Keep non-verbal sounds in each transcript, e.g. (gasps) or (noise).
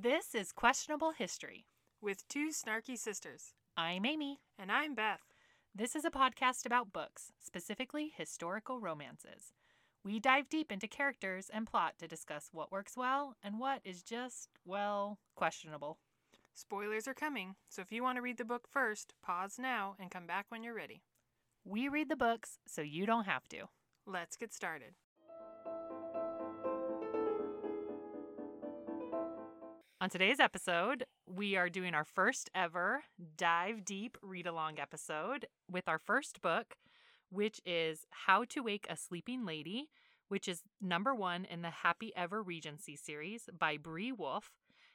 This is Questionable History. with two snarky sisters. I'm Amy. And I'm Beth. This is a podcast about books, specifically historical romances. We dive deep into characters and plot to discuss what works well and what is just, well, questionable. Spoilers are coming, so if you want to read the book first, pause now and come back when you're ready. We read the books so you don't have to. Let's get started. On today's episode, we are doing our first ever dive deep read along episode with our first book, which is How to Wake a Sleeping Lady, which is number one in the Happy Ever Regency series by Bree Wolf.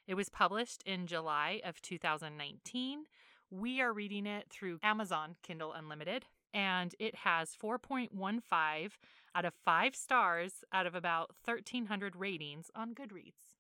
It was published in July of 2019. We are reading it through Amazon Kindle Unlimited, and it has 4.15 out of 5 stars out of about 1,300 ratings on Goodreads.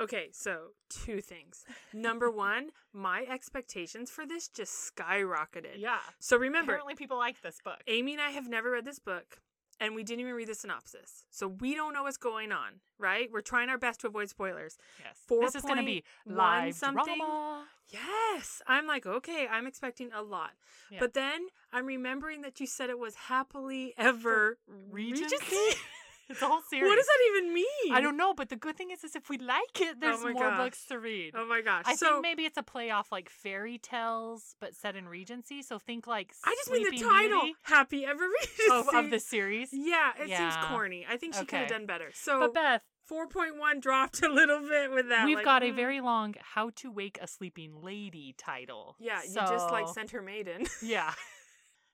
Okay, so two things. Number one, (laughs) my expectations for this just skyrocketed. Yeah. So remember, Apparently, people like this book. Amy and I have never read this book, and we didn't even read the synopsis. So we don't know what's going on, right? We're trying our best to avoid spoilers. Yes. Four this is going to be live something? drama. Yes. I'm like, okay, I'm expecting a lot. Yeah. But then I'm remembering that you said it was happily ever Regency. (laughs) (laughs) it's a whole series. What does that even mean? I don't know, but the good thing is, is if we like it, there's my more gosh. books to read. Oh my gosh. I so think maybe it's a play off like fairy tales, but set in Regency. So think like I just mean the title, Beauty Happy Ever (laughs) of, Regency. of the series. Yeah, it seems corny. I think she could have done better. So But Beth, 4.1 dropped a little bit with that. we've like, got a mm. very long "How to Wake a Sleeping Lady" title. Yeah, you just like So- sent her maiden. Yeah. (laughs)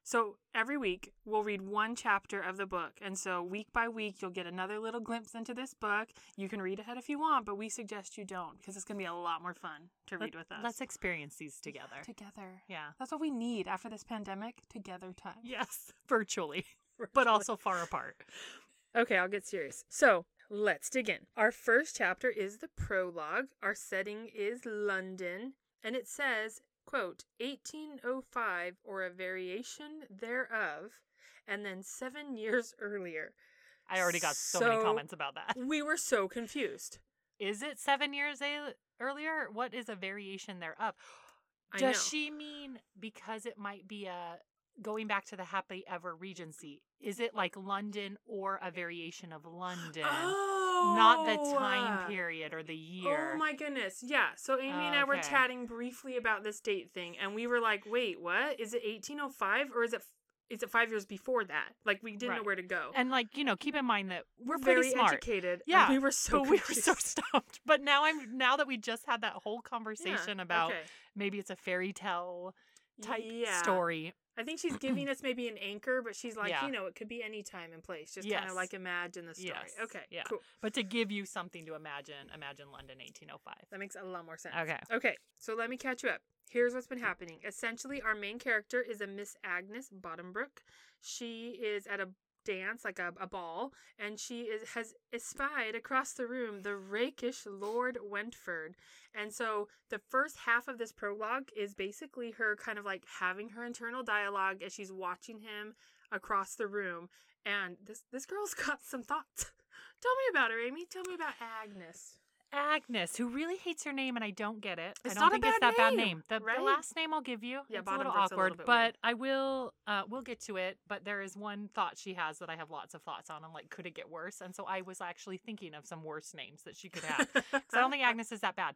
So every week we'll read one chapter of the book. And so week by week you'll get another little glimpse into this book. You can read ahead if you want, but we suggest you don't because it's going to be a lot more fun to read with us. Let's experience these together. together. Yeah. That's what we need after this pandemic, together time. Yes, (laughs) (laughs) virtually, but also far apart. Okay, I'll get serious. So let's dig in. Our first chapter is the prologue. Our setting is London, and it says, quote, 1805 or a variation thereof, and then seven (laughs) years earlier. I already got so, many comments about that. We were so confused. Is it seven years a- earlier? What is a variation thereof? I Does she mean because it might be a going back to the happy ever regency? Is it like London or a variation of London? Oh, Not the time period or the oh year. Oh my goodness. Yeah. So Amy and oh, I were Okay. chatting briefly about this date thing and we were like, "Wait, what? Is it 1805 or is it is it 5 years before that?" Like we didn't know where to go. And like, you know, keep in mind that we're very pretty smart. educated. Yeah, we were so we were so (laughs) stumped. But now I'm now that we just had that whole conversation Yeah, about okay. maybe it's a fairy tale type Yeah. story. I think she's giving us maybe an anchor, but she's like, Yeah. you know, it could be any time and place. Just kind of like imagine the story. Yes. Okay. Yeah. Cool. But to give you something to imagine, imagine London 1805. That makes a lot more sense. Okay. Okay, so let me catch you up. Here's what's been happening. Essentially, our main character is a Miss Agnes Bottombrook. She is at a dance, like a, a ball, and she is has espied across the room the rakish Lord Wentford. And so the first half of this prologue is basically her kind of like having her internal dialogue as she's watching him across the room. And this this girl's (laughs) got some thoughts. Tell me about her, Amy. Tell me about Agnes. Agnes, who really hates her name, and I don't get it. It's I don't not a think it's that bad name, name. The, right? the last name I'll give you. Yeah, it's a little Bottombrook's a little awkward, but weird. I will. Uh, we'll get to it. But there is one thought she has that I have lots of thoughts on. I'm like, could it get worse? And so I was actually thinking of some worse names that she could have. Because I don't think (laughs) Agnes is that bad.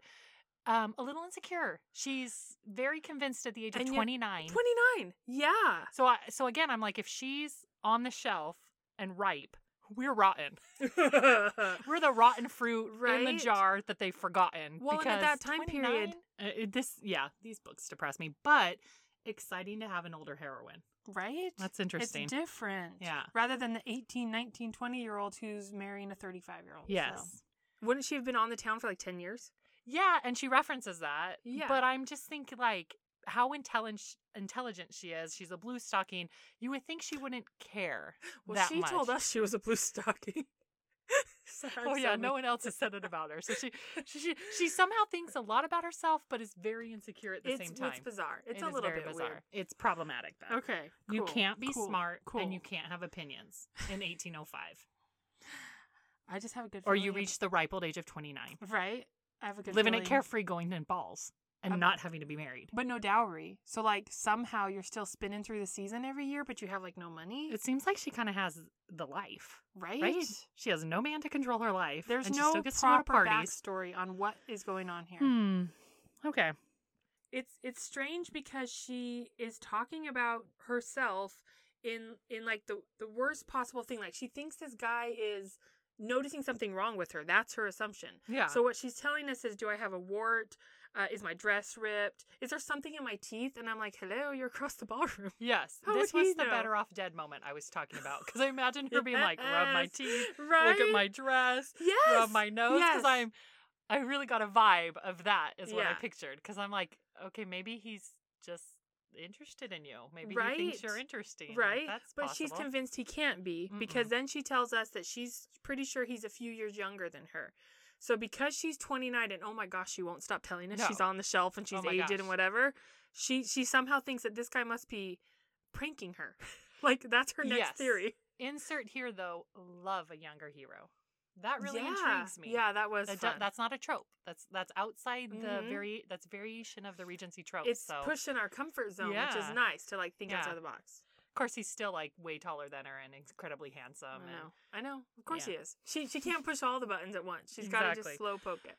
Um, a little insecure. She's very convinced at the age of And yet- 29. 29. Yeah. So I, so again, I'm like, if she's on the shelf and ripe, we're rotten. (laughs) (laughs) We're the rotten fruit in the jar that they've forgotten. Well, and because at that time period- uh, this yeah, these books depress me, but exciting to have an older heroine. right? That's interesting. It's different. Yeah. Rather than the 18, 19, 20 year old who's marrying a 35 year old. yes. Wouldn't she have been on the town for like 10 years? Yeah, and she references that. Yeah. But I'm just thinking like how intelligent intelligent she is. She's a blue stocking. You would think she wouldn't care. Well, that she told us she was a blue stocking. (laughs) Sad Oh yeah, suddenly. no one else has said it about her. So she, (laughs) she she she somehow thinks a lot about herself, but is very insecure at the It's, same time. it's bizarre. It's It a little very bit bizarre. weird. It's problematic. Beth. Okay. You can't be cool, smart cool. and you can't have opinions in 1805. I just have a good or you reach the ripe old age of 29. Right? I have a good living it carefree, going to balls, and Um, not having to be married. But no dowry. So like somehow you're still spinning through the season every year, but you have like no money, It seems like she kind of has the life, right? right? She has no man to control her life. There's and she no still gets to go to proper backstory on what is going on here. Hmm. Okay. It's it's strange because she is talking about herself in in like the the worst possible thing. Like she thinks this guy is noticing something wrong with her. That's her assumption. Yeah. So what she's telling us is, do I have a wart? Uh, is my dress ripped? Is there something in my teeth? And I'm like, hello, you're across the (laughs) ballroom. yes, How this was the know? better off dead moment I was talking about because I imagine her being like, rub my (laughs) teeth, right? look at my dress, yes, rub my nose because yes. I'm. I really got a vibe of that is what I pictured because I'm like, okay, maybe he's just interested in you. Maybe he Right. thinks you're interesting. Right. that's but possible. she's convinced he can't be because then she tells us that she's pretty sure he's a few years younger than her. So because she's 29 and oh my gosh, she won't stop telling us No. she's on the shelf and oh she's Oh aged gosh. and whatever. She she somehow thinks that this guy must be pranking her. (laughs) like that's her next Yes. theory. Insert here though, love a younger hero. That really yeah. intrigues me. Yeah, that was That fun. that's not a trope. That's that's outside the Mhm. very that's variation of the Regency trope. it's so pushing our comfort zone, which is nice to like think Yeah. outside the box. of course he's still like way taller than her and incredibly I handsome. and- know. I know. Of course Yeah. he is. She she can't push all the buttons at once. She's got to just slow poke it.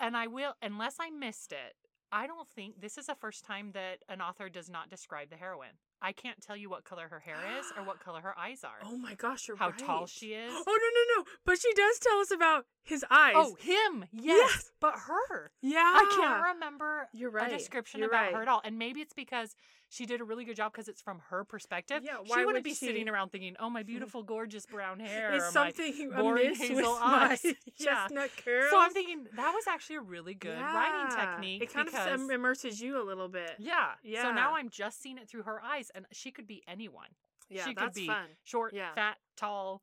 and I will unless I missed it. I don't think this is the first time that an author does not describe the heroine. I can't tell you what color her hair is or what color her eyes are. Oh my gosh, you're How right. tall she is. Oh no no no! But she does tell us about his eyes. Oh, him. Yes. Yes. But her. yeah. I can't remember You're right. a description You're about right. her at all. And maybe it's because she did a really good job because it's from her perspective. Yeah, she why wouldn't would be she- sitting around thinking, "Oh, my (laughs) beautiful, gorgeous brown hair." Is or my something boring hazel (laughs) eyes. (laughs) Yeah. chestnut curls? So I'm thinking that was actually a really good writing technique. It kind because, of immerses you a little bit. yeah. yeah. So now I'm just seeing it through her eyes, and she could be anyone. Yeah, she could that's be fun. Short, Yeah. fat, tall.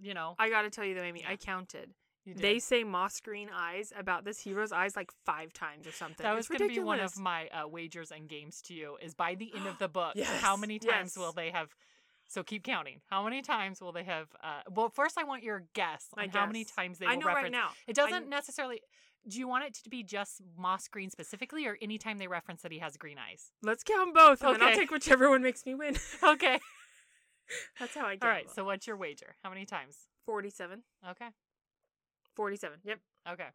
You know, I got to tell you though, Amy. I counted. you did. They say moss green eyes about this hero's eyes like five times or something. That was it's going to be one ridiculous. of my uh, wagers and games to you. Is by the end of the (gasps) book, Yes, how many times will they have? So keep counting. How many times will they have? Uh, well, first I want your guess My on how many guess. times they I will know reference. right now. It doesn't kn- necessarily. Do you want it to be just moss green specifically, or anytime they reference that he has green eyes? Let's count both, and then I'll take whichever one makes me win. (laughs) Okay. (laughs) That's how I get. It. All right. So what's your wager? How many times? 47. Okay. 47. Yep. Okay.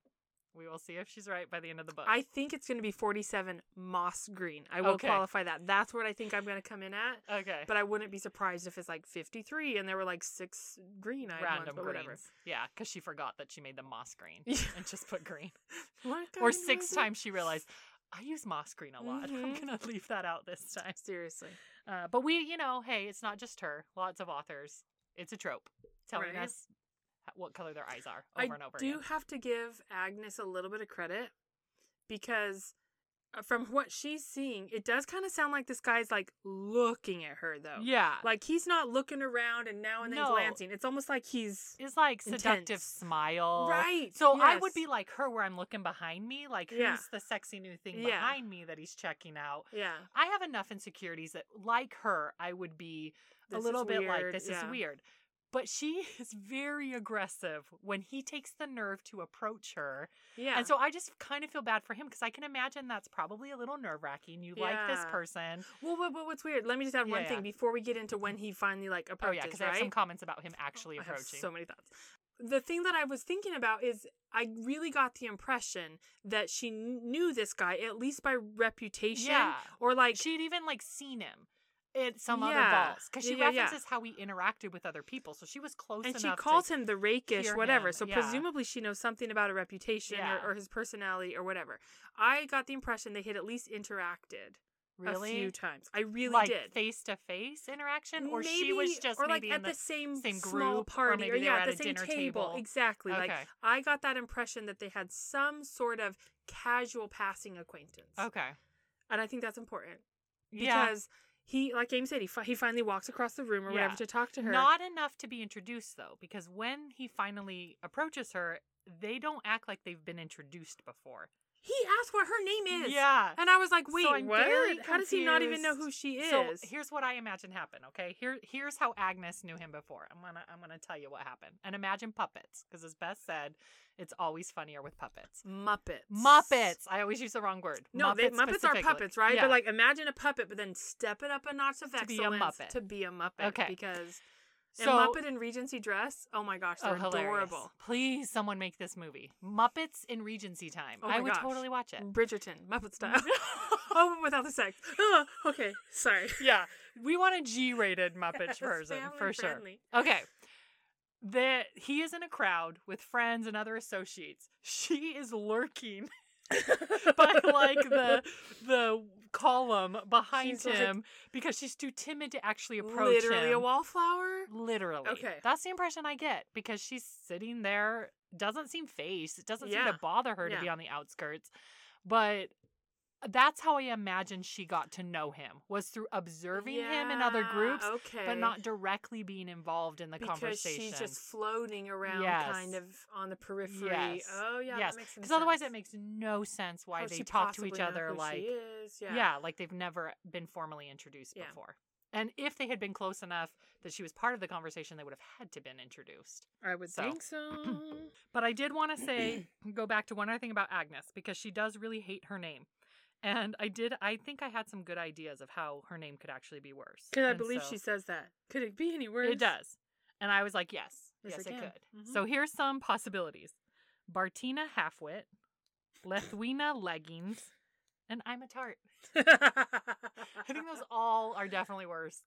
We will see if she's right by the end of the book. I think it's going to be 47 moss green. I will Okay. qualify that. That's what I think I'm going to come in at. okay. But I wouldn't be surprised if it's like 53 and there were like six green ones, Random greens. whatever. Yeah, because she forgot that she made them moss green (laughs) and just put green. (laughs) What or six times she realized I use moss green a lot. I'm Mhm. gonna leave that out this time. Seriously. Uh, but we, you know, hey, it's not just her. Lots of authors. It's a trope telling Right. us what color their eyes are I over and over do again. have to give Agnes a little bit of credit because uh, from what she's seeing, it does kind of sound like this guy's like looking at her though. Yeah, Like he's not looking around and now and then No. glancing. It's almost like he's it's like seductive intense. smile. right. So I would be like her, where I'm looking behind me, like who's the sexy new thing Yeah. behind me that he's checking out. yeah. I have enough insecurities that, like her, I would be This a little bit like this yeah. is weird. But she (laughs) is very aggressive when he takes the nerve to approach her. Yeah. And so I just kind of feel bad for him because I can imagine that's probably a little nerve wracking. You like this person. well, but, but what's weird? Let me just add Yeah, one yeah. thing before we get into when he finally like approaches. Oh, yeah, because I have some comments about him oh, actually I have approaching. so many thoughts. The thing that I was thinking about is I really got the impression that she knew this guy at least by reputation yeah. or like She'd even like seen him at some other balls because she Yeah, yeah, yeah. references how he interacted with other people. So she was close and she calls him the rakish whatever. him, So yeah. presumably she knows something about a reputation Yeah. or, or his personality or whatever. I got the impression they had at least interacted really a few times. I really like did. face to face interaction, or she was just or like maybe at in the, same same small group, or party maybe they yeah at at the same dinner table. table. exactly like Okay. I got that impression that they had some sort of casual passing acquaintance okay. and I think that's important Yeah, because he like Amy said he, fi- he finally walks across the room or whatever to talk to her not enough to be introduced though, because when he finally approaches her, they don't act like they've been introduced before. He asked what her name is. Yeah. And I was like, wait, I'm what? How does he not even know who she is? So here's what I imagine happened. Okay, here here's how Agnes knew him before. I'm gonna I'm gonna tell you what happened. And imagine puppets, because as Beth said, it's always funnier with puppets. Muppets. Muppets. I always use the wrong word. No, they, Muppets are puppets, right? Yeah. But like, imagine a puppet, but then step it up a notch of To be a Muppet. to be a Muppet. Okay. Because so a Muppet in Regency dress, oh my gosh, oh, they're oh, adorable. Please, someone make this movie. Muppets in Regency time. Oh I would gosh. totally watch it. Bridgerton, Muppet style. (laughs) (laughs) oh, without the sex. Oh, okay, sorry. (laughs) yeah, we want a G-rated Muppet version for sure. friendly. Okay. That he is in a crowd with friends and other associates. She is lurking by like the the column behind She's like- him because she's too timid to actually approach Literally him. a wallflower. Literally. Okay. That's the impression I get because she's sitting there, doesn't seem phased. It doesn't seem to bother her to be on the outskirts. But that's how I imagine she got to know him was through observing him in other groups, okay. but not directly being involved in the because conversation. she's just floating around, Yes. kind of on the periphery. Yes. Oh yeah, yes, that makes because sense. otherwise it makes no sense why How they talk to each other like. Yeah. yeah. like they've never been formally introduced Yeah. before. And if they had been close enough that she was part of the conversation, they would have had to been introduced. I would So. think so. (clears throat) But I did want to say, (clears throat) go back to one other thing about Agnes because she does really hate her name. And I did, I think I had some good ideas of how her name could actually be worse. Because I believe so- she says that. Could it be any worse? It does. And I was like, yes, Yes, yes, it could. Mhm. So here's some possibilities Bartina Halfwit, Lethwina Leggings, and I'm a tart. (laughs) I think those all are definitely worse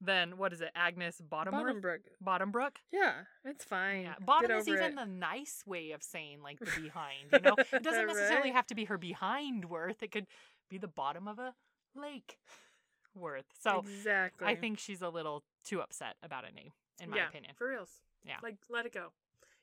than, what is it, Agnes Bottomworth? Bottombrook. Bottombrook? Yeah, it's fine. Yeah, bottom is even it. the nice way of saying like the behind. You know, (laughs) it doesn't necessarily Right? have to be her behind worth. It could be the bottom of a lake worth. So exactly. I think she's a little too upset about a name, in my yeah, opinion. for reals. Yeah. Like, let it go.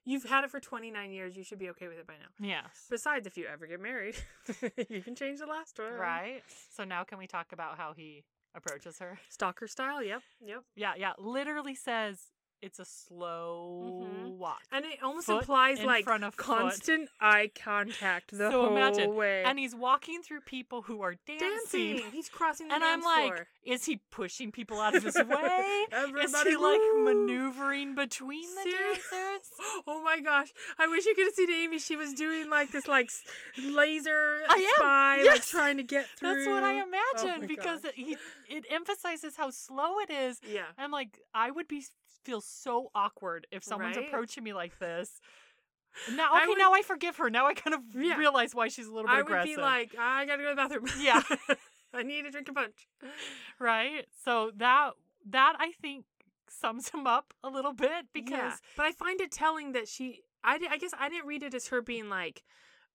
You've had it for 29 years. You should be okay with it by now. Yes. Besides, if you ever get married, (laughs) you can change the last one. Right. So now can we talk about how he approaches her? Stalker style. Yep. Yep. Yeah, yeah. Literally says it's a slow Mhm. walk. And it almost Foot implies like front of foot. constant eye contact the So whole imagine- way. And he's walking through people who are dancing. dancing. He's crossing the And I'm like, floor. is he pushing people out of his (laughs) way? is Everybody he like maneuvering between the Serious- dancers? (laughs) Oh my gosh! I wish you could have seen Amy. She was doing like this, like laser spy, like trying to get through. That's what I Oh imagine my because gosh. it, he, it emphasizes how slow it is. yeah, I'm like, I would be feel so awkward if someone's Right? approaching me like this. Now, I okay, would- now I forgive her. Now I kind of Yeah. realize why she's a little bit I would aggressive. be like, I gotta go to the bathroom. Yeah. (laughs) I need to drink a punch. (laughs) right? So that that I think sums him up a little bit because Yeah. but I find it telling that she. I, I guess I didn't read it as her being like,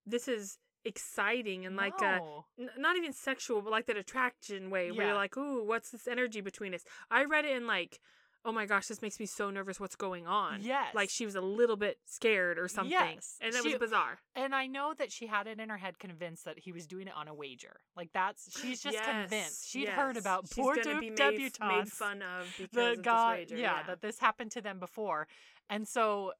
this is exciting and like a no. n- not even sexual, but like that attraction way where Yeah. you're like, ooh, what's this energy between us? I read it in like, oh my gosh, this makes me so nervous. What's going on? Yes. Like she was a little bit scared or something. Yes. And that She- was bizarre. And I know that she had it in her head convinced that he was doing it on a wager. Like that's she's just convinced. She'd heard yes. about She's poor be made, debutantes. made fun of because the of guy, this wager. yeah, that this happened to them before, and so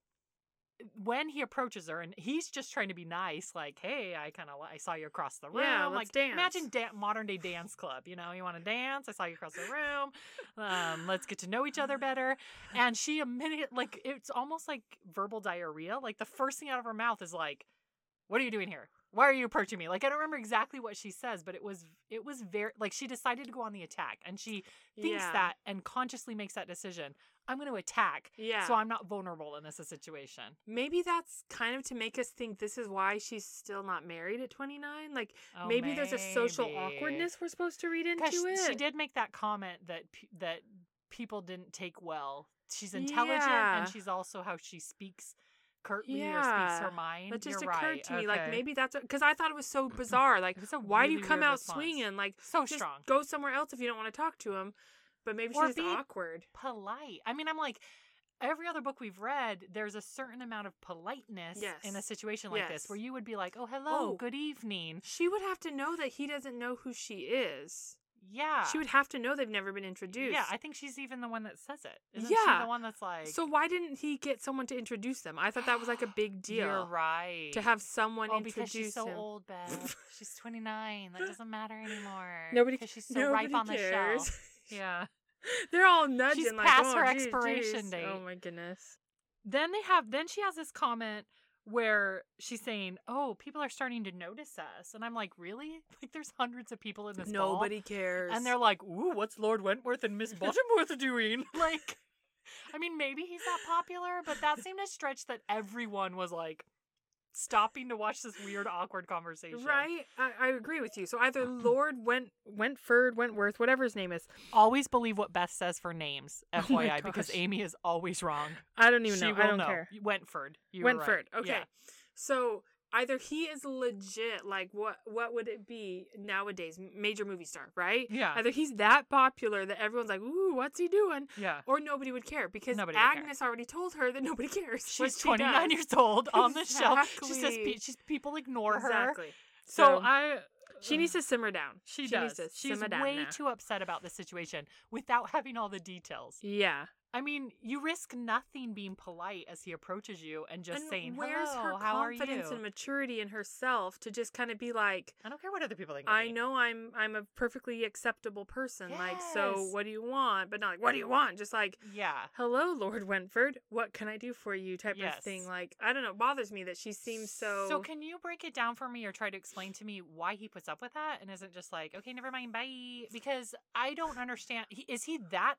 when he approaches her and he's just trying to be nice, like, "Hey, I kind of I saw you across the room." Yeah, like, let's dance. imagine da- modern day dance club. You know, you want to dance? I saw you across the room. Um, let's get to know each other (laughs) better. And she immediately, like, it's almost like verbal diarrhea. Like the first thing out of her mouth is like, "What are you doing here?" Why are you approaching me? Like I don't remember exactly what she says, but it was it was very like she decided to go on the attack and she thinks yeah. that and consciously makes that decision. I'm going to attack, Yeah. so I'm not vulnerable in this situation. maybe that's kind of to make us think this is why she's still not married at 29. Like Oh, maybe, there's a social awkwardness we're supposed to read into she, it. she did make that comment that that people didn't take well. She's intelligent Yeah. and she's also how she speaks curtly or speaks her mind. That just You're occurred right. to me. Like maybe that's because I thought it was so (clears throat) bizarre. Like why do you come out response. swinging? Like so just strong, go somewhere else if you don't want to talk to him. But maybe Or she's be- awkward. polite. I mean, I'm like. Every other book we've read, there's a certain amount of politeness in a situation like this where you would be like, "Oh, hello, Oh. good evening." She would have to know that he doesn't know who she is. Yeah. She would have to know they've never been introduced. Yeah, I think she's even the one that says it. Isn't Yeah. she the one that's like so why didn't he get someone to introduce them? I thought that was like a big (gasps) deal. You're right. To have someone Oh, introduce because she's so him. old, Beth. (laughs) she's 29. That doesn't matter anymore. Nobody- because she's so Nobody ripe on the cares. shelf. (laughs) (laughs) Yeah. They're all nudging like, she's past oh, her geez, expiration geez. Oh date. Oh my goodness. Then they have then she has this comment where she's saying, "Oh, people are starting to notice us," and I'm like, "Really? (laughs) Like, there's hundreds of people in this ball?" Nobody cares. and they're like, "Ooh, what's Lord Wentworth and Miss (laughs) Butterworth doing?" Like, I mean, maybe he's not popular, but that seemed a stretch that everyone was like stopping to watch this weird, awkward conversation. right. I, I agree with you. So either (clears throat) Lord Went Wentford Wentworth, whatever his name is. Always believe what Beth says for names, (laughs) Oh FYI, because. Amy is always wrong. I don't even she know. I don't know. care. Wentford. You were right. Wentford. Okay. Yeah. So either he is legit, like what what would it be nowadays? Major movie star, right? Yeah. Either he's that popular that everyone's like, "Ooh, what's he doing?" Yeah. Or nobody would care because Nobody. Agnes already told her that nobody (laughs) cares. She's she 29 does. years old on the shelf. She says pe- she's, people ignore her. Exactly. So, So, I she needs to simmer down. she, Needs does. to She's simmer down way now. too upset about the situation without having all the details. Yeah. I mean, you risk nothing being polite as he approaches you and just and saying, where's "Hello, her how are confidence you?" and maturity in herself to just kind of be like, I don't care what other people think. I me. know I'm I'm a perfectly acceptable person. Like, so what do you want? But not like, what do you want? Just like, Yeah. hello, Lord Wentford. What can I do for you? Type Yes. of thing. Like, I don't know. It bothers me that she seems so. So can you break it down for me or try to explain to me why he puts up with that and isn't just like, okay, never mind, bye? Because I don't understand. Is he that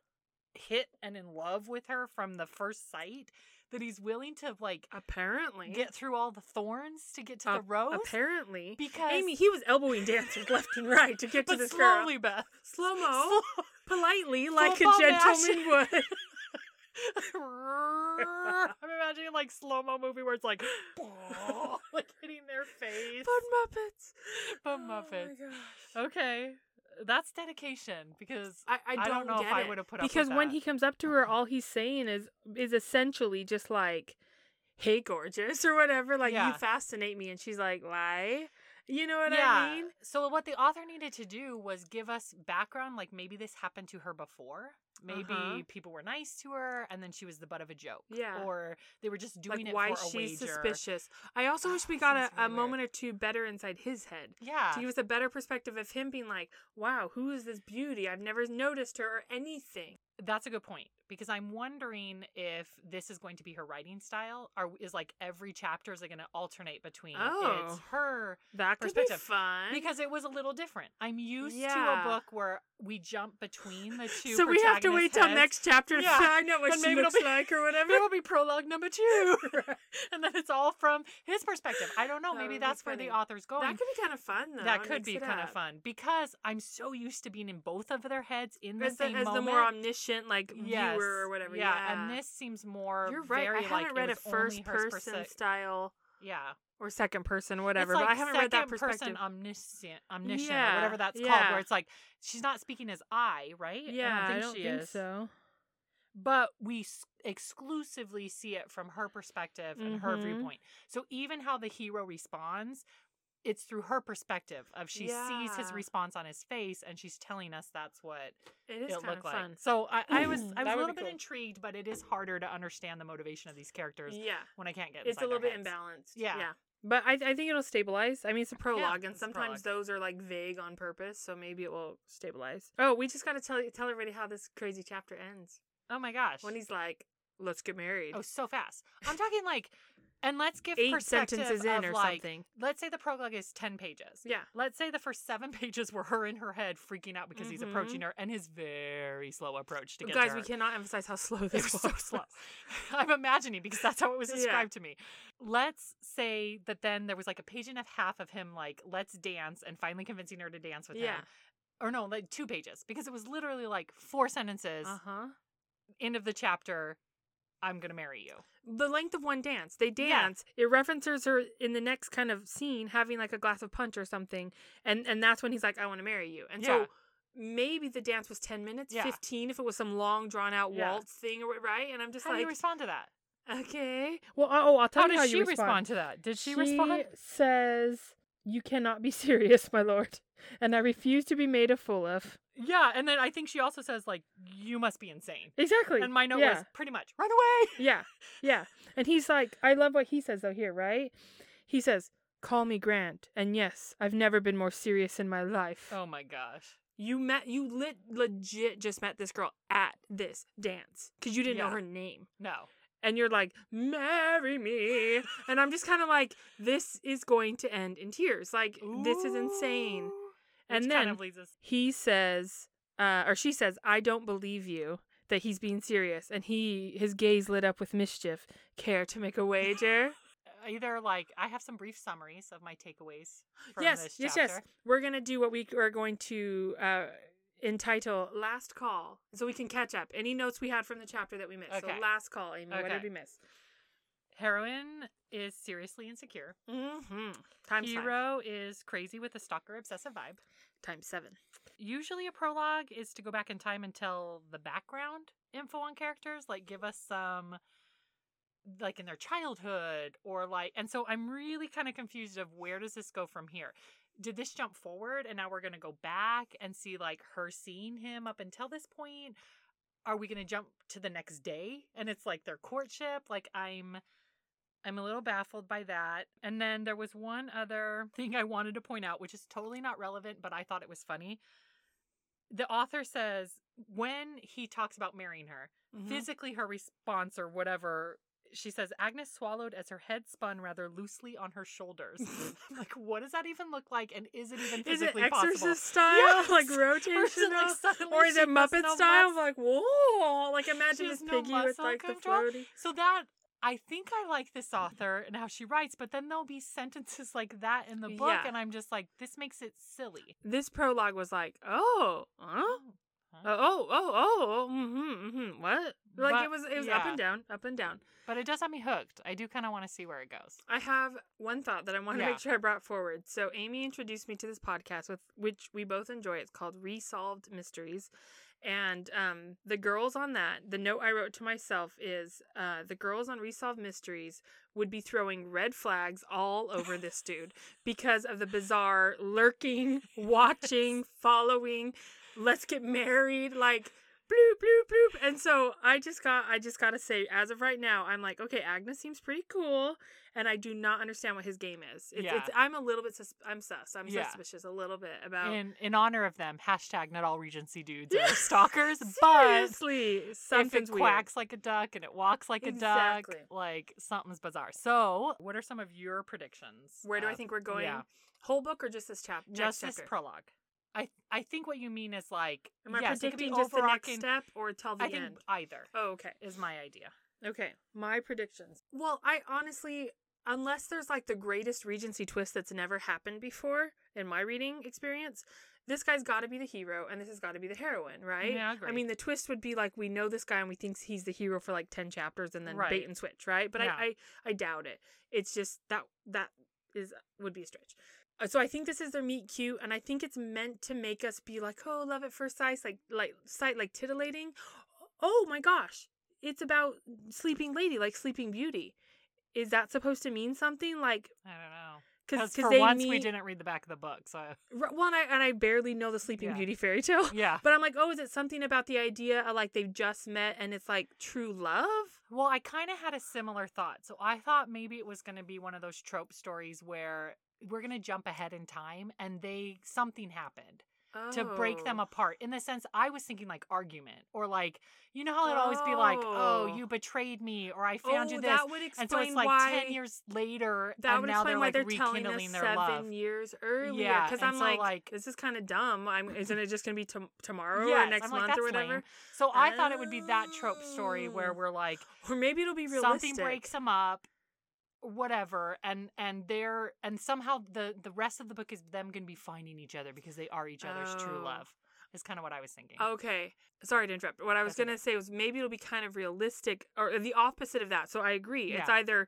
hit and in love with her from the first sight that he's willing to like apparently get through all the thorns to get to A- the rose? Apparently, Because Amy, he was elbowing dancers left and right to get to this girl. slowly, Beth. Slow mo, politely, like a gentleman would. (laughs) I'm imagining like slow mo movie where it's like, (laughs) like hitting their face. Fun Muppets. Fun Oh my Muppets. gosh. Okay, that's dedication because I, I I don't, don't know if get I would've put up with because when that. he comes up to her, all he's saying is is essentially just like, "Hey, gorgeous" or whatever. Like Yeah. you fascinate me, and she's like, "Why?" You know what yeah. I mean? So what the author needed to do was give us background, like maybe this happened to her before. Maybe Uh-huh. people were nice to her, and then she was the butt of a joke. Yeah. Or they were just doing Like it why for a she's wager. suspicious. I also wish we got a, a moment or two better inside his head. Yeah. To give us a better perspective of him being like, "Wow, who is this beauty? I've never noticed her or anything." That's a good point because I'm wondering if this is going to be her writing style, or is like every chapter is it going to alternate between oh, it's her That could be Perspective. fun. because it was a little different. I'm used to a book where we jump between the two. so we have to wait till heads. next chapter to Yeah. find out what And she maybe it'll looks be- like or whatever. There will be prologue number two, (laughs) (laughs) and then it's all from his perspective. I don't know. That Maybe that's where the author's going. That could be kind of fun, though. That could be kind of fun because I'm so used to being in both of their heads in the As, the, same as the more omniscient, like Yes. viewer or whatever. Yeah, Yeah, and this seems more. You're right. Very I haven't like read a first her person style Yeah, or second person, whatever. Like but I haven't read that second perspective. person omniscient, omniscient, or whatever that's called. Where it's like she's not speaking as I, right? yeah, I don't think she is. so. but we s- exclusively see it from her perspective and her Mhm. viewpoint. So even how the hero responds, it's through her perspective of she sees his response on his face and she's telling us that's what It is it kind looked of like. fun. So I, I was (clears throat) I was a little bit cool. intrigued, but it is harder to understand the motivation of these characters Yeah, when I can't get it's a little bit heads. imbalanced. Yeah. yeah. But I, I think it'll stabilize. I mean, it's a prologue, and sometimes prologue. those are like vague on purpose, so maybe it will stabilize. Oh, we just got to tell tell everybody how this crazy chapter ends. Oh my gosh. When he's like, "Let's get married." Oh, so fast. I'm talking like, and let's give Eight sentences in or like, something. Let's say the prologue is ten pages. Yeah. Let's say the first seven (laughs) pages were her in her head freaking out because he's Mhm. approaching her and his very slow approach to get Guys, to we cannot emphasize how slow (laughs) this was so slow. (laughs) I'm imagining because that's how it was Yeah. described to me. Let's say that then there was like a page and a half of him like, let's dance and finally convincing her to dance with Yeah. him. Or no, like two pages because it was literally like four sentences, Uh huh. end of the chapter, I'm going to marry you. The length of one dance. They Yeah. dance. It references her in the next kind of scene having like a glass of punch or something, and and that's when he's like, "I want to marry you." And Yeah. so maybe the dance was ten minutes, Yeah. fifteen if it was some long drawn out Yeah. waltz thing or what- right. And I'm just like. How do you respond to that? okay. Well, uh, oh, I'll tell How you did how she you respond. to that? Did she, respond? says You cannot be (laughs) serious, my lord, and I refuse to be made a fool of. Yeah, and then I think she also says like, "You must be insane." Exactly. And my note yeah. was pretty much, "Run away." Yeah, yeah. And he's like, I love what he says though here, right? He says, "Call me Grant, and yes, I've never been more serious in my life." Oh my gosh. You met, you lit, legit just met this girl at this dance because you didn't know her name, No. And you're like, "Marry me," and I'm just kind of like, "This is going to end in tears. Like, this is insane." And Which then kind of he says, uh, or she says, "I don't believe you." That he's being serious, and he his gaze lit up with mischief. Care to make a wager? (laughs) Either like I have some brief summaries of my takeaways from yes, yes, yes. We're gonna do what we are going to uh, entitle "Last Call," so we can catch up. Any notes we had from the chapter that we missed. Okay. So, last call, Amy. What did we miss? Heroine is seriously insecure. Mm-hmm. Times five. Hero is crazy with a stalker obsessive vibe. Times seven. Usually, a prologue is to go back in time and tell the background info on characters, like give us some, like in their childhood, or like. And so I'm really kind of confused of where does this go from here. Did this jump forward and now we're going to go back and see like her seeing him up until this point? Are we going to jump to the next day and it's like their courtship? Like I'm I'm a little baffled by that. And then there was one other (laughs) thing I wanted to point out, which is totally not relevant, but I thought it was funny. The author says when he talks about marrying her, Mhm. physically her response or whatever, she says Agnes swallowed as her head spun rather loosely on her shoulders. (laughs) Like, what does that even look like? And is it even physically Is it Exorcist possible? style, Yes! like (laughs) Or is it, rotational, like, or is it Muppet no style? muscle? Like whoa! Like (laughs) imagine this has no piggy with like the floaty. So that I think I like this author and how she writes, but then there'll be sentences like that in the book, Yeah. and I'm just like, this makes it silly. This prologue was like, oh, huh? Oh, Oh, oh, oh, oh, mm-hmm, mm-hmm. What? Like But, it was, it was up and down, up and down. But it does have me hooked. I do kind of want to see where it goes. I have one thought that I want to Yeah. make sure I brought forward. So Amy introduced me to this podcast with which we both enjoy. It's called Resolved Mysteries. And um, the girls on that, the note I wrote to myself is uh, the girls on Resolved Mysteries would be throwing red flags all over this dude (laughs) because of the bizarre lurking, watching, (laughs) following, let's get married, like bloop bloop bloop. And so I just got I just gotta say, as of right now, I'm like, okay, Agnes seems pretty cool, and I do not understand what his game is. It's, Yeah. it's I'm a little bit sus- I'm sus. I'm Yeah. suspicious a little bit about. In in honor of them, hashtag not all Regency dudes are (laughs) stalkers, but Seriously, if something's it weird. quacks like a duck and it walks like Exactly. a duck, like something's bizarre. So, what are some of your predictions? Where do I think we're going? Yeah, Whole book or just this chapter? just this prologue. I I think what you mean is like Am I yes, it could be predicting just the next step or till the I think end? either Oh, okay. is my idea. Okay, my predictions. Well, I honestly, unless there's like the greatest Regency twist that's never happened before in my reading experience, this guy's got to be the hero and this has got to be the heroine, right? Yeah, I agree. mean, the twist would be like we know this guy and we think he's the hero for like ten chapters and then Right. bait and switch, right? But Yeah. I, I, I doubt it. It's just that that is would be a stretch. Uh, So I think this is their meet cute, and I think it's meant to make us be like, oh, love at first sight, like like sight, like titillating. Oh my gosh, it's about Sleeping Lady, like Sleeping Beauty. Is that supposed to mean something? Like, I don't know. because for once we didn't read the back of the book, so Well, and I, and I barely know the Sleeping Yeah. Beauty fairy tale. yeah. But I'm like, oh, is it something about the idea of like they've just met and it's like true love? Well, I kind of had a similar thought. So I thought maybe it was going to be one of those trope stories where we're going to jump ahead in time and they something happened to break them Oh. apart. In the sense I was thinking like argument or like you know how it'd always be like, "Oh, Oh. you betrayed me," or "I found oh, you this." that would explain and so it's like why 10 years later that and would now explain they're why like they're telling rekindling us their seven love. years earlier. Yeah, because I'm so, like, like- this is kind of dumb. I'm, (clears throat) isn't it just gonna be tom tomorrow Yes, or next like, month or whatever? lame." So I thought it would be that trope story where Oh. we're like Or maybe it'll be realistic. something breaks them up whatever and and they're and somehow the the rest of the book is them gonna be finding each other because they are each other's true Oh. love is kind of what i was thinking Okay. Sorry to interrupt. What I was going to say was maybe it'll be kind of realistic or the opposite of that. So I agree. It's either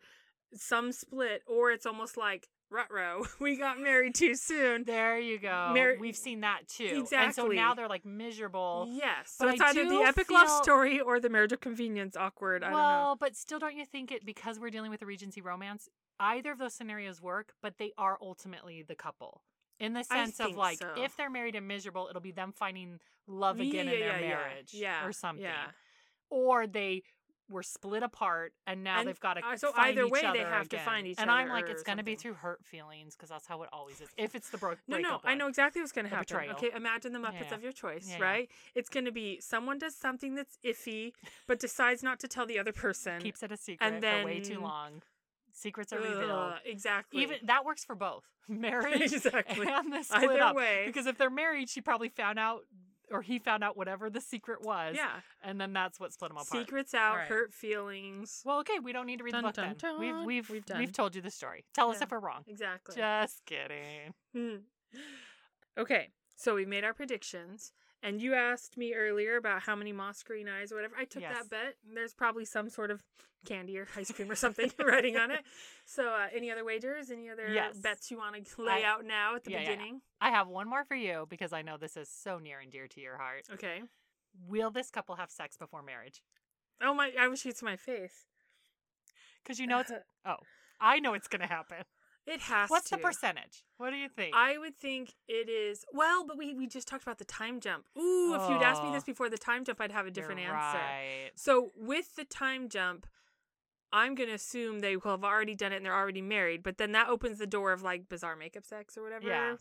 some split or it's almost like Rutro, (laughs) we got married too soon. There you go. Mar- We've seen that too. Exactly. And so now they're like miserable. Yes. But So it's I either the epic love story or the marriage of convenience awkward. I well, but still, don't you think it because we're dealing with a Regency romance? Either of those scenarios work, but they are ultimately the couple. In the sense of like, so. if they're married and miserable, it'll be them finding love Yeah, again in their yeah, marriage, yeah, or something. yeah. Or they were split apart and now And, they've got to uh, so find either each way, they other have to again. find each and other I'm like, it's going to be through hurt feelings because that's how it always is. If it's the bro- No, no, I know exactly what's going to happen. betrayal. Okay, imagine the Muppets Yeah. of your choice, Yeah, yeah. right? It's going to be someone does something that's iffy, but decides not to tell the other person. keeps it a secret for way too long. Secrets are revealed. Ugh, exactly. Even that works for both (laughs) marriage Exactly. and the split Either up. way. Because if they're married, she probably found out, or he found out whatever the secret was, yeah, and then that's what split them apart. secrets out, All right. hurt feelings. Well, okay, we don't need to read Dun, the book dun, then. We've we've We've we've, told you the story. Tell us if we're wrong. Exactly. Just kidding. (laughs) Okay, so we made our predictions, and you asked me earlier about how many moss green eyes or whatever. I took Yes. that bet. There's probably some sort of candy or ice cream or something (laughs) writing on it. (laughs) So, uh, any other wagers? Any other Yes. bets you want to lay I- out now at the Yeah, yeah, yeah. beginning? I have one more for you because I know this is so near and dear to your heart. Okay. Will this couple have sex before marriage? Oh my! I wish it's my face. Because you know it's. (laughs) Oh, I know it's going to happen. It has What's to. the percentage? What do you think? I would think it is well, but we we just talked about the time jump. Ooh, if you'd asked me Oh. this before the time jump, I'd have a different answer. Right. So with the time jump, I'm gonna assume they will have already done it and they're already married. But then that opens the door of like bizarre makeup sex or whatever. Yeah.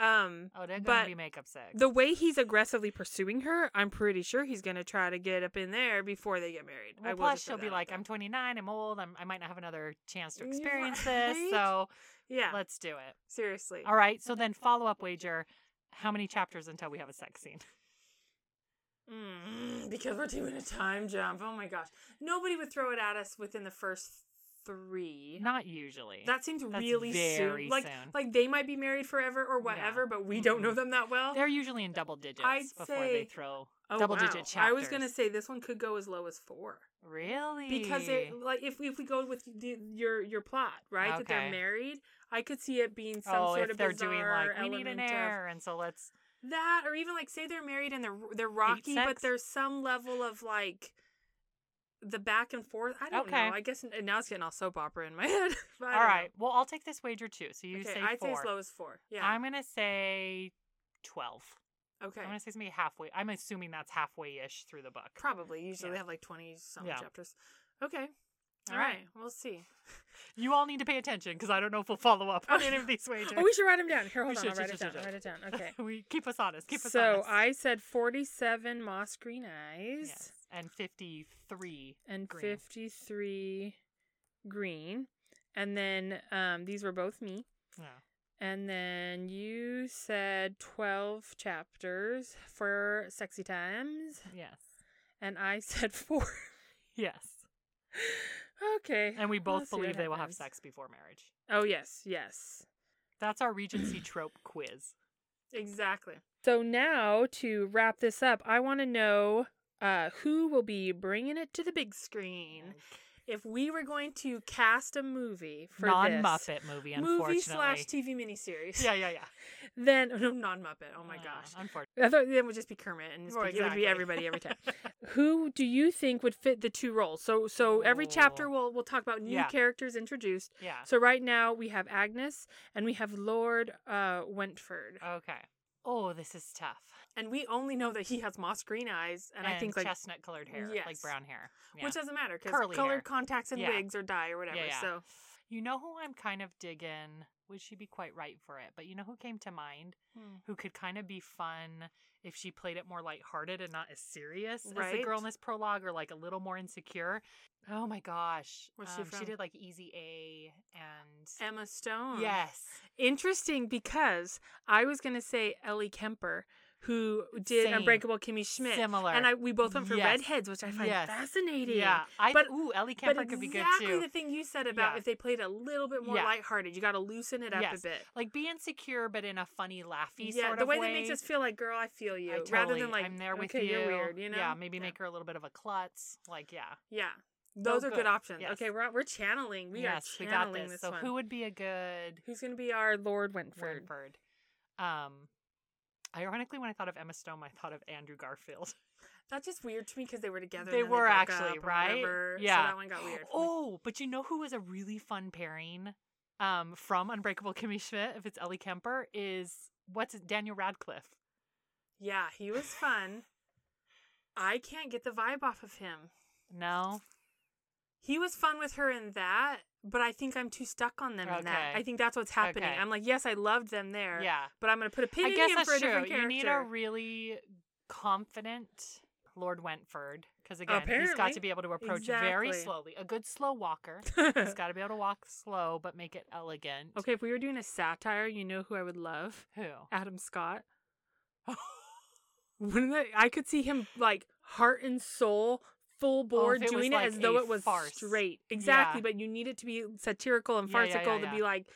Um, Oh, they're to be makeup sex. the way he's aggressively pursuing her, I'm pretty sure he's gonna try to get up in there before they get married. I Well, plus she'll be like, there. "I'm 29, I'm old, I'm, I might not have another chance to (laughs) Right. experience this, so yeah, let's do it." seriously. All right. So then, follow up wager: How many chapters until we have a sex scene? (laughs) Mm, because we're doing a time jump. Oh my gosh, nobody would throw it at us within the first three. Not usually. That seems That's really soon. Like, soon. like they might be married forever or whatever, but we don't know them that well. They're usually in double digits I'd before they say- throw Oh, double wow. digit chapters. I was gonna say this one could go as low as four really because it like if if we go with the, your your plot right that they're married, I could see it being some oh, sort of they're bizarre doing like we need an element of and so let's that, or even like say they're married and they're they're rocky, but there's some level of like the back and forth. I don't Okay. know. I guess now it's getting all soap opera in my (laughs) head. but I all. Well, I'll take this wager too. So you okay, say I'd four. say as low as four. Yeah. I'm gonna say twelve. okay. I'm gonna say maybe halfway. I'm assuming that's halfway ish through the book. Probably. Usually Yeah. they have like 20 some Yeah. chapters. Okay. All All right. right. We'll see. (laughs) You all need to pay attention because I don't know if we'll follow up on any of these (laughs) oh, wagers. Oh, we should write them down. Here, We hold on. should, I'll write should, it down. should, I'll write it down. Okay. we keep us honest. Keep us so honest. I said 47 moss green eyes yes, and fifty-three. and green. 53 green. And then um, these were both me. Yeah. And then you said 12 chapters for Sexy Times. Yes. And I (laughs) said four. Yes. okay. And we both Let's believe they will have sex before marriage. Oh, yes. Yes. That's our Regency (clears throat) trope quiz. Exactly. So now to wrap this up, I want to know uh, who will be bringing it to the big screen. If we were going to cast a movie for non Muppet movie, unfortunately. movie slash TV miniseries, Yeah, yeah, yeah. (laughs) then no non Muppet. Oh my Uh, gosh, Unfortunately. I thought then it would just be Kermit and Well, it would be everybody every time. (laughs) who do you think would fit the two roles? So so every chapter we'll we'll talk about new Yeah. characters introduced. Yeah. So right now we have Agnes and we have Lord uh, Wentford. Okay. Oh, this is tough. And we only know that he has moss green eyes, and, I think like chestnut colored hair, yes. like brown hair. Yeah. which doesn't matter because colored hair. contacts and Yeah. wigs or dye or whatever. Yeah. So You know who I'm kind of digging? Would she be quite right for it? But you know who came to mind? Who could kind of be fun if she played it more lighthearted and not as serious as the girl in this prologue, or like a little more insecure. Oh my gosh, Where's she Um, from? did like Easy A and Emma Stone. yes, Interesting because I was gonna say Ellie Kemper, who did Same. Unbreakable Kimmy Schmidt. similar. And I we both went for Yes. redheads, which I find Yes. fascinating. yeah, I But- ooh Ellie Kemper could be good too. exactly the thing you said about Yeah. if they played a little bit more Yeah. lighthearted, you got to loosen it up Yes. a bit. like be insecure, but in a funny, laughy yeah, sort the of way, way. that makes us feel like, girl, I feel you, I rather totally- than like, I'm there with okay, you. you're weird, you know? Yeah, maybe make her a little bit of a klutz. Like, yeah. Yeah. Those Oh, are good, good. options. Yes. Okay, we're we're channeling. We yes, are we got channeling this. this, So one. who would be a good Who's gonna be our Lord Wentford? Wordford? Um, ironically, when I thought of Emma Stone, I thought of Andrew Garfield. (laughs) That's just weird to me because they were together. they were broke actually right. whatever, Yeah. So that one got weird. for me. Oh, but you know who was a really fun pairing um, from Unbreakable Kimmy Schmidt, if it's Ellie Kemper, is what's it, Daniel Radcliffe. yeah, he was fun. I can't get the vibe off of him. No? He was fun with her in that, but I think I'm too stuck on them in that. I think that's what's happening. Okay. I'm like, yes, I loved them there, Yeah. but I'm gonna put a pin I in guess him that's for a true. different You need a really confident Lord Wentford. Because again, he's got to be able to approach very slowly. A good slow walker. he's (laughs) got to be able to walk slow, but make it elegant. okay, if we were doing a satire, you know who I would love? Who? Adam Scott. (laughs) Wouldn't that, I could see him like heart and soul, full board, Oh, it doing like it as though it was farce. straight. Exactly, Yeah. but you need it to be satirical and Yeah, yeah, yeah, farcical to be like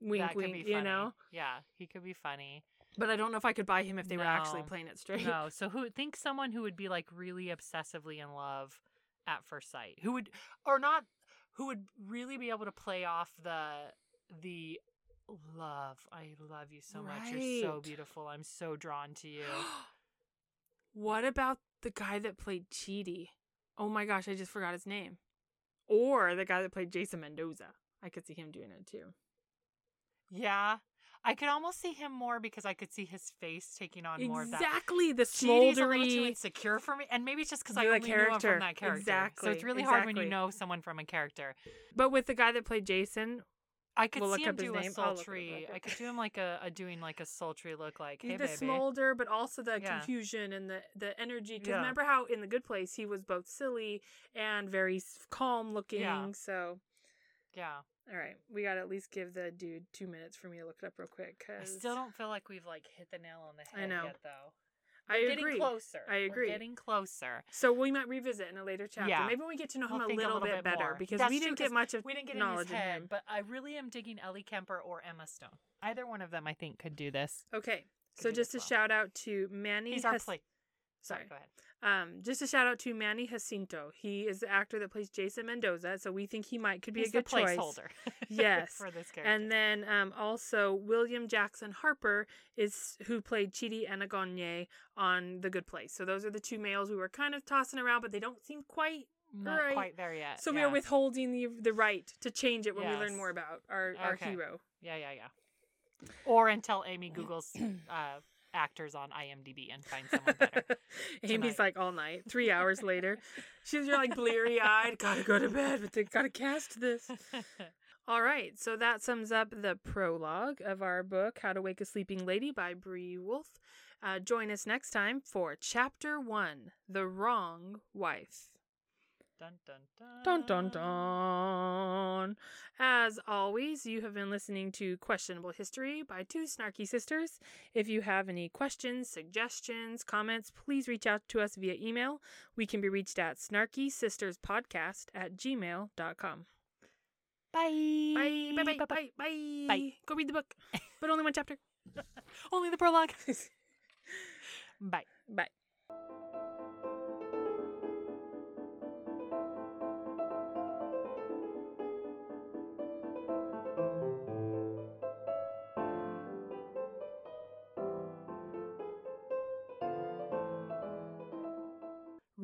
wink, that wink, you know. Yeah, he could be funny. But I don't know if I could buy him if they were actually playing it straight. No, so who think someone who would be like really obsessively in love at first sight, who would or not, who would really be able to play off the the love. I love you so much. You're so beautiful. I'm so drawn to you. (gasps) what about the guy that played Chidi? Oh my gosh, I just forgot his name. Or the guy that played Jason Mendoza. I could see him doing it too. yeah, I could almost see him more because I could see his face taking on more of that. Exactly, the little too smoldery. insecure for me, and maybe it's just because I only knew him character. from that character. So it's really hard when you know someone from a character. But with the guy that played Jason, I could We'll see look him do a name. I'll look it up sultry. I could do him like a, a doing like a sultry look, like hey the baby. smolder, but also the Yeah. confusion and the the energy. Because Yeah. remember how in the Good Place he was both silly and very calm looking. Yeah. So, Yeah, all right, we got to at least give the dude two minutes for me to look it up real quick. Cause I still don't feel like we've like hit the nail on the head I know. yet, though. I We're getting agree. closer. I We're agree. getting closer. So we might revisit in a later chapter. Yeah. Maybe when we get to know him We'll a think little, bit, better more. because That's we true, didn't 'cause get much of We didn't get in knowledge his of head, him. but I really am digging Ellie Kemper or Emma Stone. Either one of them, I think, could do this. Okay, Could so just a well. shout out to Manny. He's our Jas- play. Sorry. Sorry, go ahead. Um, just a shout out to Manny Jacinto. He is the actor that plays Jason Mendoza, so we think he might could be He's a good placeholder. (laughs) Yes. for this character. And then um, also William Jackson Harper is who played Chidi Anagonye on The Good Place. So those are the two males we were kind of tossing around, but they don't seem quite. not right. quite there yet. So we are withholding the the right to change it when we learn more about our, our Okay. hero. Yeah, yeah, yeah. Or until Amy (clears throat) Google's uh, actors on IMDb and find someone better. (laughs) Amy's like all night. Three hours later, (laughs) she's like bleary eyed. Gotta go to bed, but they gotta cast this. (laughs) All right, so that sums up the prologue of our book, How to Wake a Sleeping Lady by Bree Wolf. Uh, join us next time for Chapter 1 The Wrong Wife. Dun, dun, Dun dun dun. As always, you have been listening to Questionable History by two snarky sisters. If you have any questions, suggestions, comments, please reach out to us via email. We can be reached at snarkysisterspodcast at gmail.com. Bye. Bye, bye, bye, bye, bye. Bye. Go read the book, but only one chapter. (laughs) Only the prologue. (laughs) Bye. bye.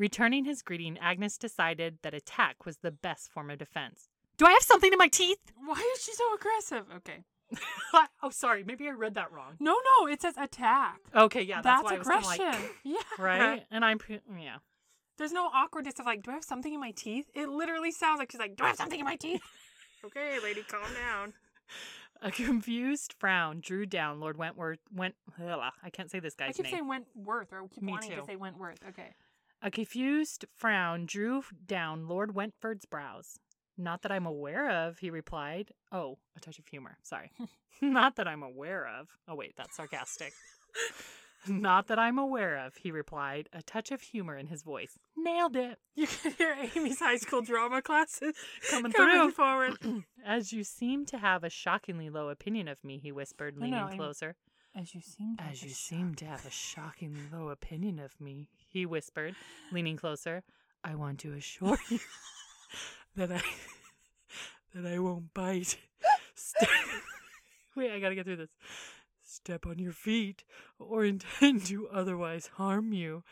Returning his greeting, Agnes decided that attack was the best form of defense. Do I have something in my teeth? Why is she so aggressive? Okay. (laughs) oh, sorry. Maybe I read that wrong. No, no, it says attack. Okay, yeah, that's, that's why I was aggression. like, (laughs) yeah. right? And I'm, yeah. There's no awkwardness of like, do I have something in my teeth? It literally sounds like she's like, do I have something in my teeth? (laughs) okay, lady, calm down. A confused frown drew down Lord Wentworth. Went. ugh, I can't say this guy's name. I keep name. saying Wentworth, or I keep Me wanting too. to say Wentworth. Okay. A confused frown drew down Lord Wentford's brows. Not that I'm aware of, he replied. Oh, a touch of humor. Sorry. (laughs) Not that I'm aware of. Oh, wait, that's sarcastic. (laughs) Not that I'm aware of, he replied, a touch of humor in his voice. Nailed it. (laughs) You can hear Amy's high school drama classes Coming coming through. forward. (clears throat) As you seem to have a shockingly low opinion of me, he whispered, leaning know, closer. As you seem to As you seem to have a shockingly low opinion of me, he whispered, leaning closer. I want to assure you (laughs) that I (laughs) that I won't bite. Ste- (laughs) Wait, I gotta get through this. Step on your feet or intend to otherwise harm you.